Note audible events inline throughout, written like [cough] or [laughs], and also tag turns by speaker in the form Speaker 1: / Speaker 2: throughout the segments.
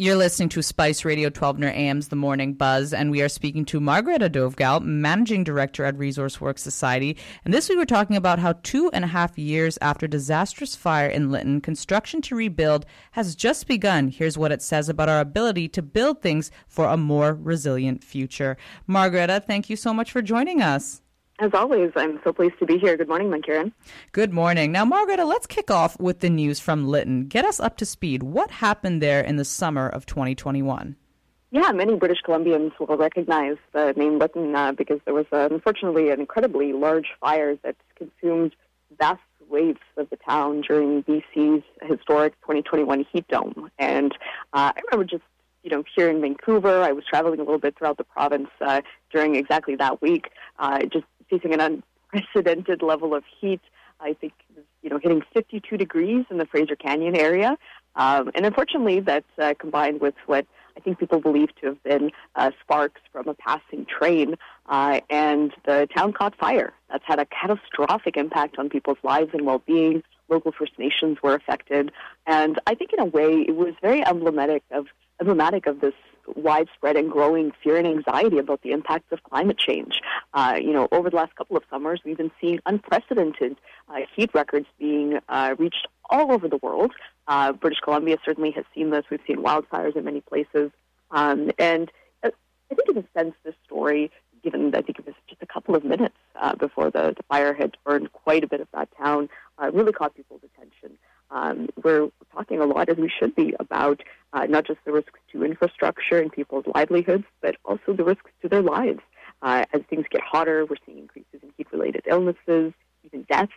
Speaker 1: You're listening to Spice Radio 12 near AM's The Morning Buzz, and we are speaking to Margareta Dovgal, Managing Director at Resource Works Society. And this week we're talking about how two and a half years after disastrous fire in Lytton, construction to rebuild has just begun. Here's what it says about our ability to build things for a more resilient future. Margareta, thank you so much for joining us.
Speaker 2: As always, I'm so pleased to be here. Good morning, Mankiran.
Speaker 1: Good morning. Now, Margareta, let's kick off with the news from Lytton. Get us up to speed. What happened there in the summer of 2021?
Speaker 2: Yeah, many British Columbians will recognize the name Lytton uh, because there was uh, unfortunately an incredibly large fire that consumed vast waves of the town during BC's historic 2021 heat dome. And uh, I remember just you know, here in Vancouver, I was traveling a little bit throughout the province uh, during exactly that week, uh, just facing an unprecedented level of heat. I think you know hitting 52 degrees in the Fraser Canyon area, um, and unfortunately, that's uh, combined with what I think people believe to have been uh, sparks from a passing train, uh, and the town caught fire. That's had a catastrophic impact on people's lives and well-being. Local First Nations were affected, and I think in a way it was very emblematic of emblematic of this widespread and growing fear and anxiety about the impacts of climate change. Uh, you know, over the last couple of summers, we've been seeing unprecedented uh, heat records being uh, reached all over the world. Uh, British Columbia certainly has seen this. We've seen wildfires in many places. Um, and uh, I think, in a sense, this story, given I think it was just a couple of minutes uh, before the, the fire had burned quite a bit of that town, really caught people's attention. Um, we're talking a lot, as we should be, about uh, not just the risks to infrastructure and people's livelihoods, but also the risks to their lives. Uh, as things get hotter, we're seeing increases in heat-related illnesses, even deaths.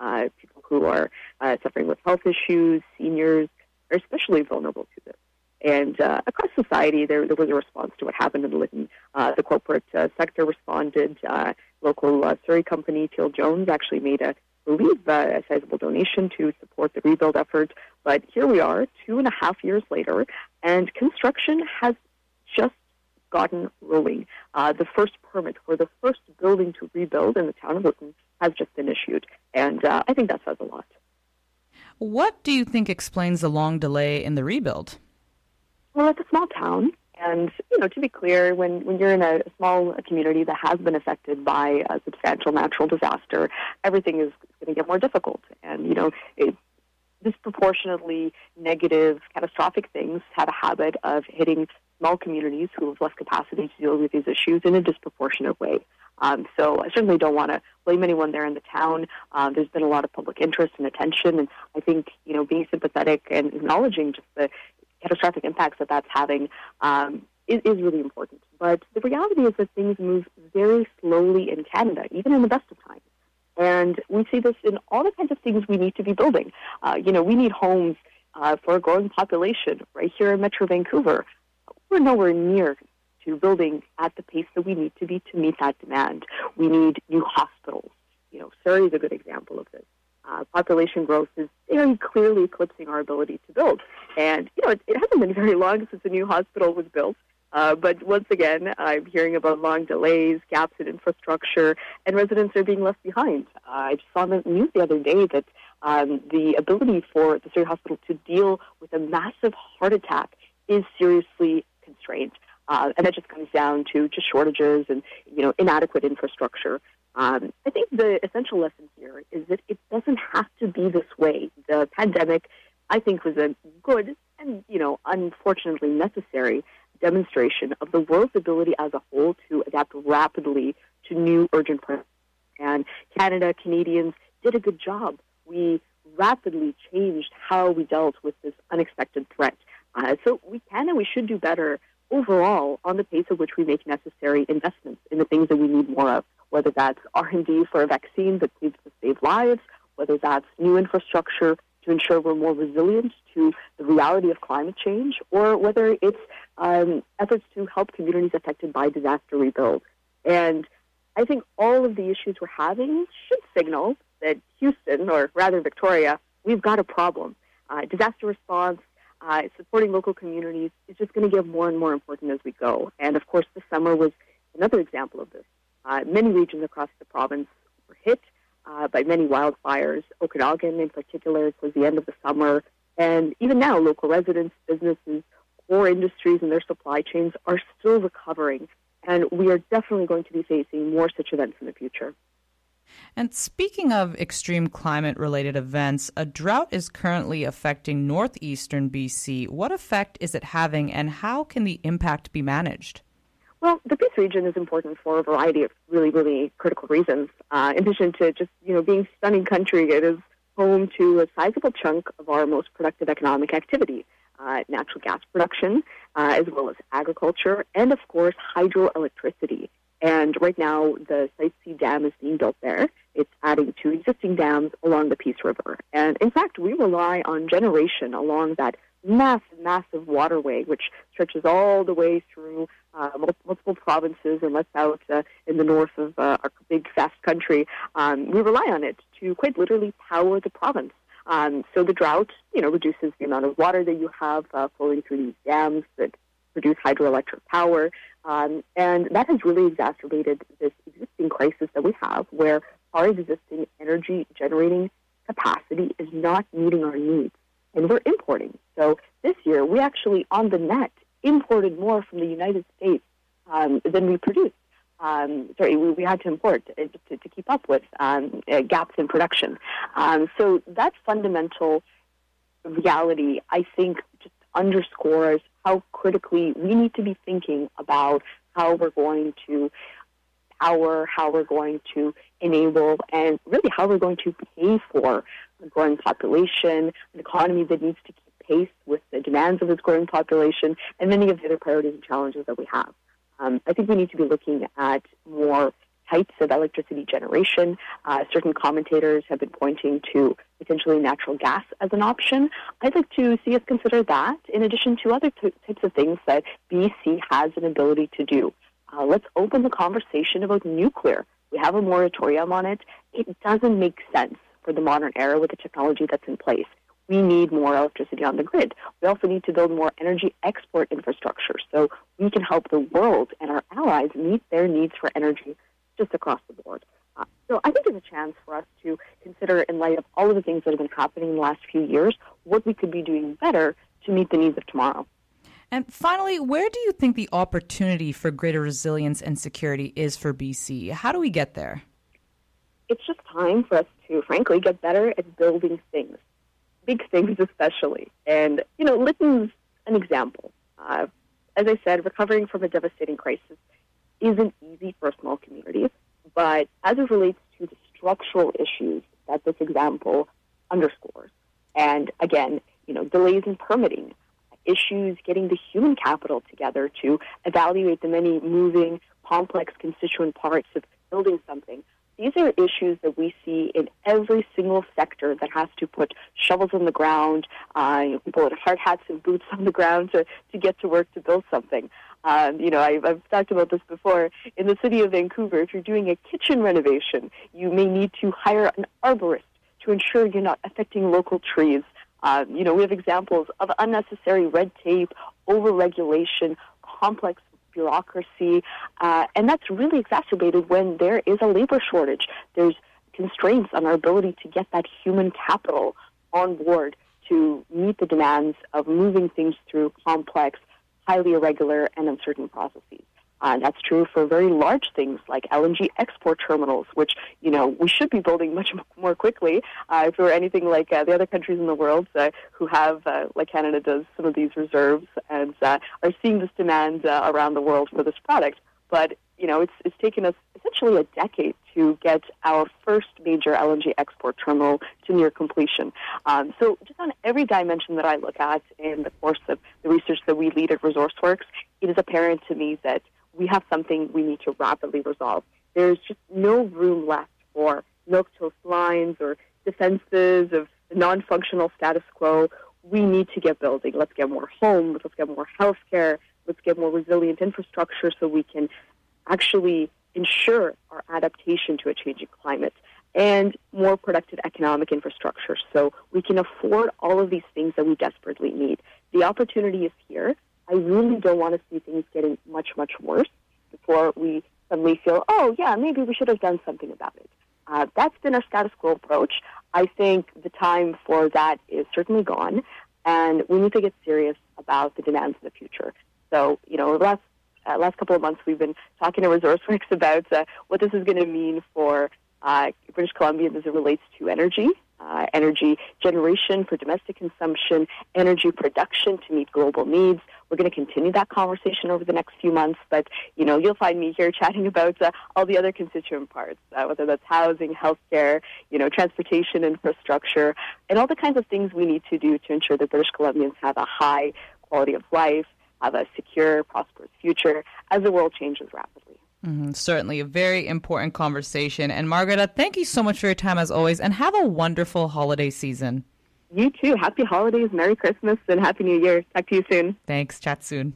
Speaker 2: Uh, people who are uh, suffering with health issues, seniors, are especially vulnerable to this. And uh, across society, there, there was a response to what happened in Lytton. Uh, the corporate sector responded. local Surrey company, Teal Jones, actually made a believe a sizable donation to support the rebuild effort. But here we are, two and a half years later, and construction has just gotten rolling. Uh, the first permit for the first building to rebuild in the town of Lytton has just been issued, and uh, I think that says a lot.
Speaker 1: What do you think explains the long delay in the rebuild?
Speaker 2: Well, it's a small town. And you know, to be clear, when when you're in a small community that has been affected by a substantial natural disaster, everything is going to get more difficult. And you know, it, disproportionately negative, catastrophic things have a habit of hitting small communities who have less capacity to deal with these issues in a disproportionate way. Um, so I certainly don't want to blame anyone there in the town. Um, there's been a lot of public interest and attention, and I think you know being sympathetic and acknowledging just the catastrophic impacts that that's having um, is, is really important. But the reality is that things move very slowly in Canada, even in the best of times. And we see this in all the kinds of things we need to be building. Uh, you know, we need homes uh, for a growing population right here in Metro Vancouver. We're nowhere near to building at the pace that we need to be to meet that demand. We need new hospitals. You know, Surrey is a good example of this uh, population growth is very clearly eclipsing our ability to build. And, you know, it, it hasn't been very long since a new hospital was built. Uh, but once again, I'm hearing about long delays, gaps in infrastructure, and residents are being left behind. I just saw on the news the other day that um, the ability for the Surrey Hospital to deal with a massive heart attack is seriously constrained. Uh, and that just comes down to just shortages and you know inadequate infrastructure. Um, I think the essential lesson here is that it doesn't have to be this way. The pandemic, I think, was a good and, you know, unfortunately necessary demonstration of the world's ability as a whole to adapt rapidly to new urgent problems. And Canada, Canadians did a good job. We rapidly changed how we dealt with this unexpected threat. Uh, so we can and we should do better overall on the pace at which we make necessary investments in the things that we need more of whether that's R&D for a vaccine that needs to save lives, whether that's new infrastructure to ensure we're more resilient to the reality of climate change, or whether it's um, efforts to help communities affected by disaster rebuild. And I think all of the issues we're having should signal that Houston, or rather Victoria, we've got a problem. Uh, disaster response, uh, supporting local communities is just going to get more and more important as we go. And of course, the summer was another example of this. Uh, many regions across the province were hit uh, by many wildfires, Okanagan in particular, towards the end of the summer. And even now, local residents, businesses, core industries and their supply chains are still recovering. And we are definitely going to be facing more such events in the future.
Speaker 1: And speaking of extreme climate related events, a drought is currently affecting northeastern BC. What effect is it having, and how can the impact be managed?
Speaker 2: Well, the Peace region is important for a variety of really, really critical reasons. Uh, in addition to just, you know, being stunning country, it is home to a sizable chunk of our most productive economic activity, uh, natural gas production, uh, as well as agriculture, and of course, hydroelectricity. And right now, the Site C Dam is being built there. It's adding to existing dams along the Peace River. And in fact, we rely on generation along that massive, massive waterway, which stretches all the way through uh, multiple provinces and lets out uh, in the north of uh, our big, vast country. Um, we rely on it to quite literally power the province. Um, so the drought, you know, reduces the amount of water that you have uh, flowing through these dams that produce hydroelectric power. Um, and that has really exacerbated this existing crisis that we have where our existing energy generating capacity is not meeting our needs. And we're importing. So this year, we actually, on the net, imported more from the United States um, than we produced. Um, sorry, we, we, had to import to, to, to keep up with um, uh, gaps in production. Um, so that fundamental reality, I think, just underscores how critically we need to be thinking about how we're going to power, how we're going to enable, and really how we're going to pay for a growing population, an economy that needs to keep pace with the demands of this growing population, and many of the other priorities and challenges that we have. Um, I think we need to be looking at more types of electricity generation. Uh, certain commentators have been pointing to potentially natural gas as an option. I'd like to see us consider that in addition to other t- types of things that BC has an ability to do. Uh, let's open the conversation about nuclear. We have a moratorium on it. It doesn't make sense for the modern era with the technology that's in place. We need more electricity on the grid. We also need to build more energy export infrastructure so we can help the world and our allies meet their needs for energy just across the board. Uh, so I think it's a chance for us to consider, in light of all of the things that have been happening in the last few years, what we could be doing better to meet the needs of tomorrow.
Speaker 1: And finally, where do you think the opportunity for greater resilience and security is for BC? How do we get there?
Speaker 2: It's just time for us to, frankly, get better at building things, big things especially. And, you know, Lytton's an example. Uh, as I said, recovering from a devastating crisis isn't easy for small community, but as it relates to the structural issues that this example underscores, and again, you know, delays in permitting, issues getting the human capital together to evaluate the many moving, complex constituent parts of building something. These are issues that we see in every single sector that has to put shovels in the ground, uh, people with hard hats and boots on the ground to, to get to work to build something. Um, you know, I've, I've talked about this before. In the city of Vancouver, if you're doing a kitchen renovation, you may need to hire an arborist to ensure you're not affecting local trees. Um, you know, we have examples of unnecessary red tape, overregulation, complex bureaucracy, uh, and that's really exacerbated when there is a labor shortage. There's constraints on our ability to get that human capital on board to meet the demands of moving things through complex, highly irregular, and uncertain processes. Uh, that's true for very large things like LNG export terminals, which you know we should be building much more quickly. Uh, if we were anything like uh, the other countries in the world uh, who have, uh, like Canada does, some of these reserves and are seeing this demand around the world for this product. But you know, it's it's taken us essentially a decade to get our first major LNG export terminal to near completion. Um, so, just on every dimension that I look at in the course of the research that we lead at ResourceWorks, it is apparent to me that we have something we need to rapidly resolve. There's just no room left for milquetoast lines or defenses of the non-functional status quo. We need to get building. Let's get more homes. Let's get more health care. Let's get more resilient infrastructure so we can actually ensure our adaptation to a changing climate and more productive economic infrastructure so we can afford all of these things that we desperately need. The opportunity is here. I really don't want to see things getting much, much worse before we suddenly feel, oh, yeah, maybe we should have done something about it. Uh, that's been our status quo approach. I think the time for that is certainly gone, and we need to get serious about the demands of the future. So, you know, last uh, last couple of months we've been talking to ResourceWorks [laughs] about uh, what this is going to mean for uh, British Columbians as it relates to energy, uh, energy generation for domestic consumption, energy production to meet global needs. We're going to continue that conversation over the next few months, but you know you'll find me here [laughs] chatting about uh, all the other constituent parts, uh, whether that's housing, healthcare, you know, transportation infrastructure, and all the kinds of things we need to do to ensure that British Columbians have a high quality of life, have a secure, prosperous future as the world changes rapidly.
Speaker 1: Mm-hmm, certainly, a very important conversation. And Margareta, thank you so much for your time as always, and have a wonderful holiday season.
Speaker 2: You too. Happy holidays, Merry Christmas, and Happy New Year. Talk to you soon.
Speaker 1: Thanks. Chat soon.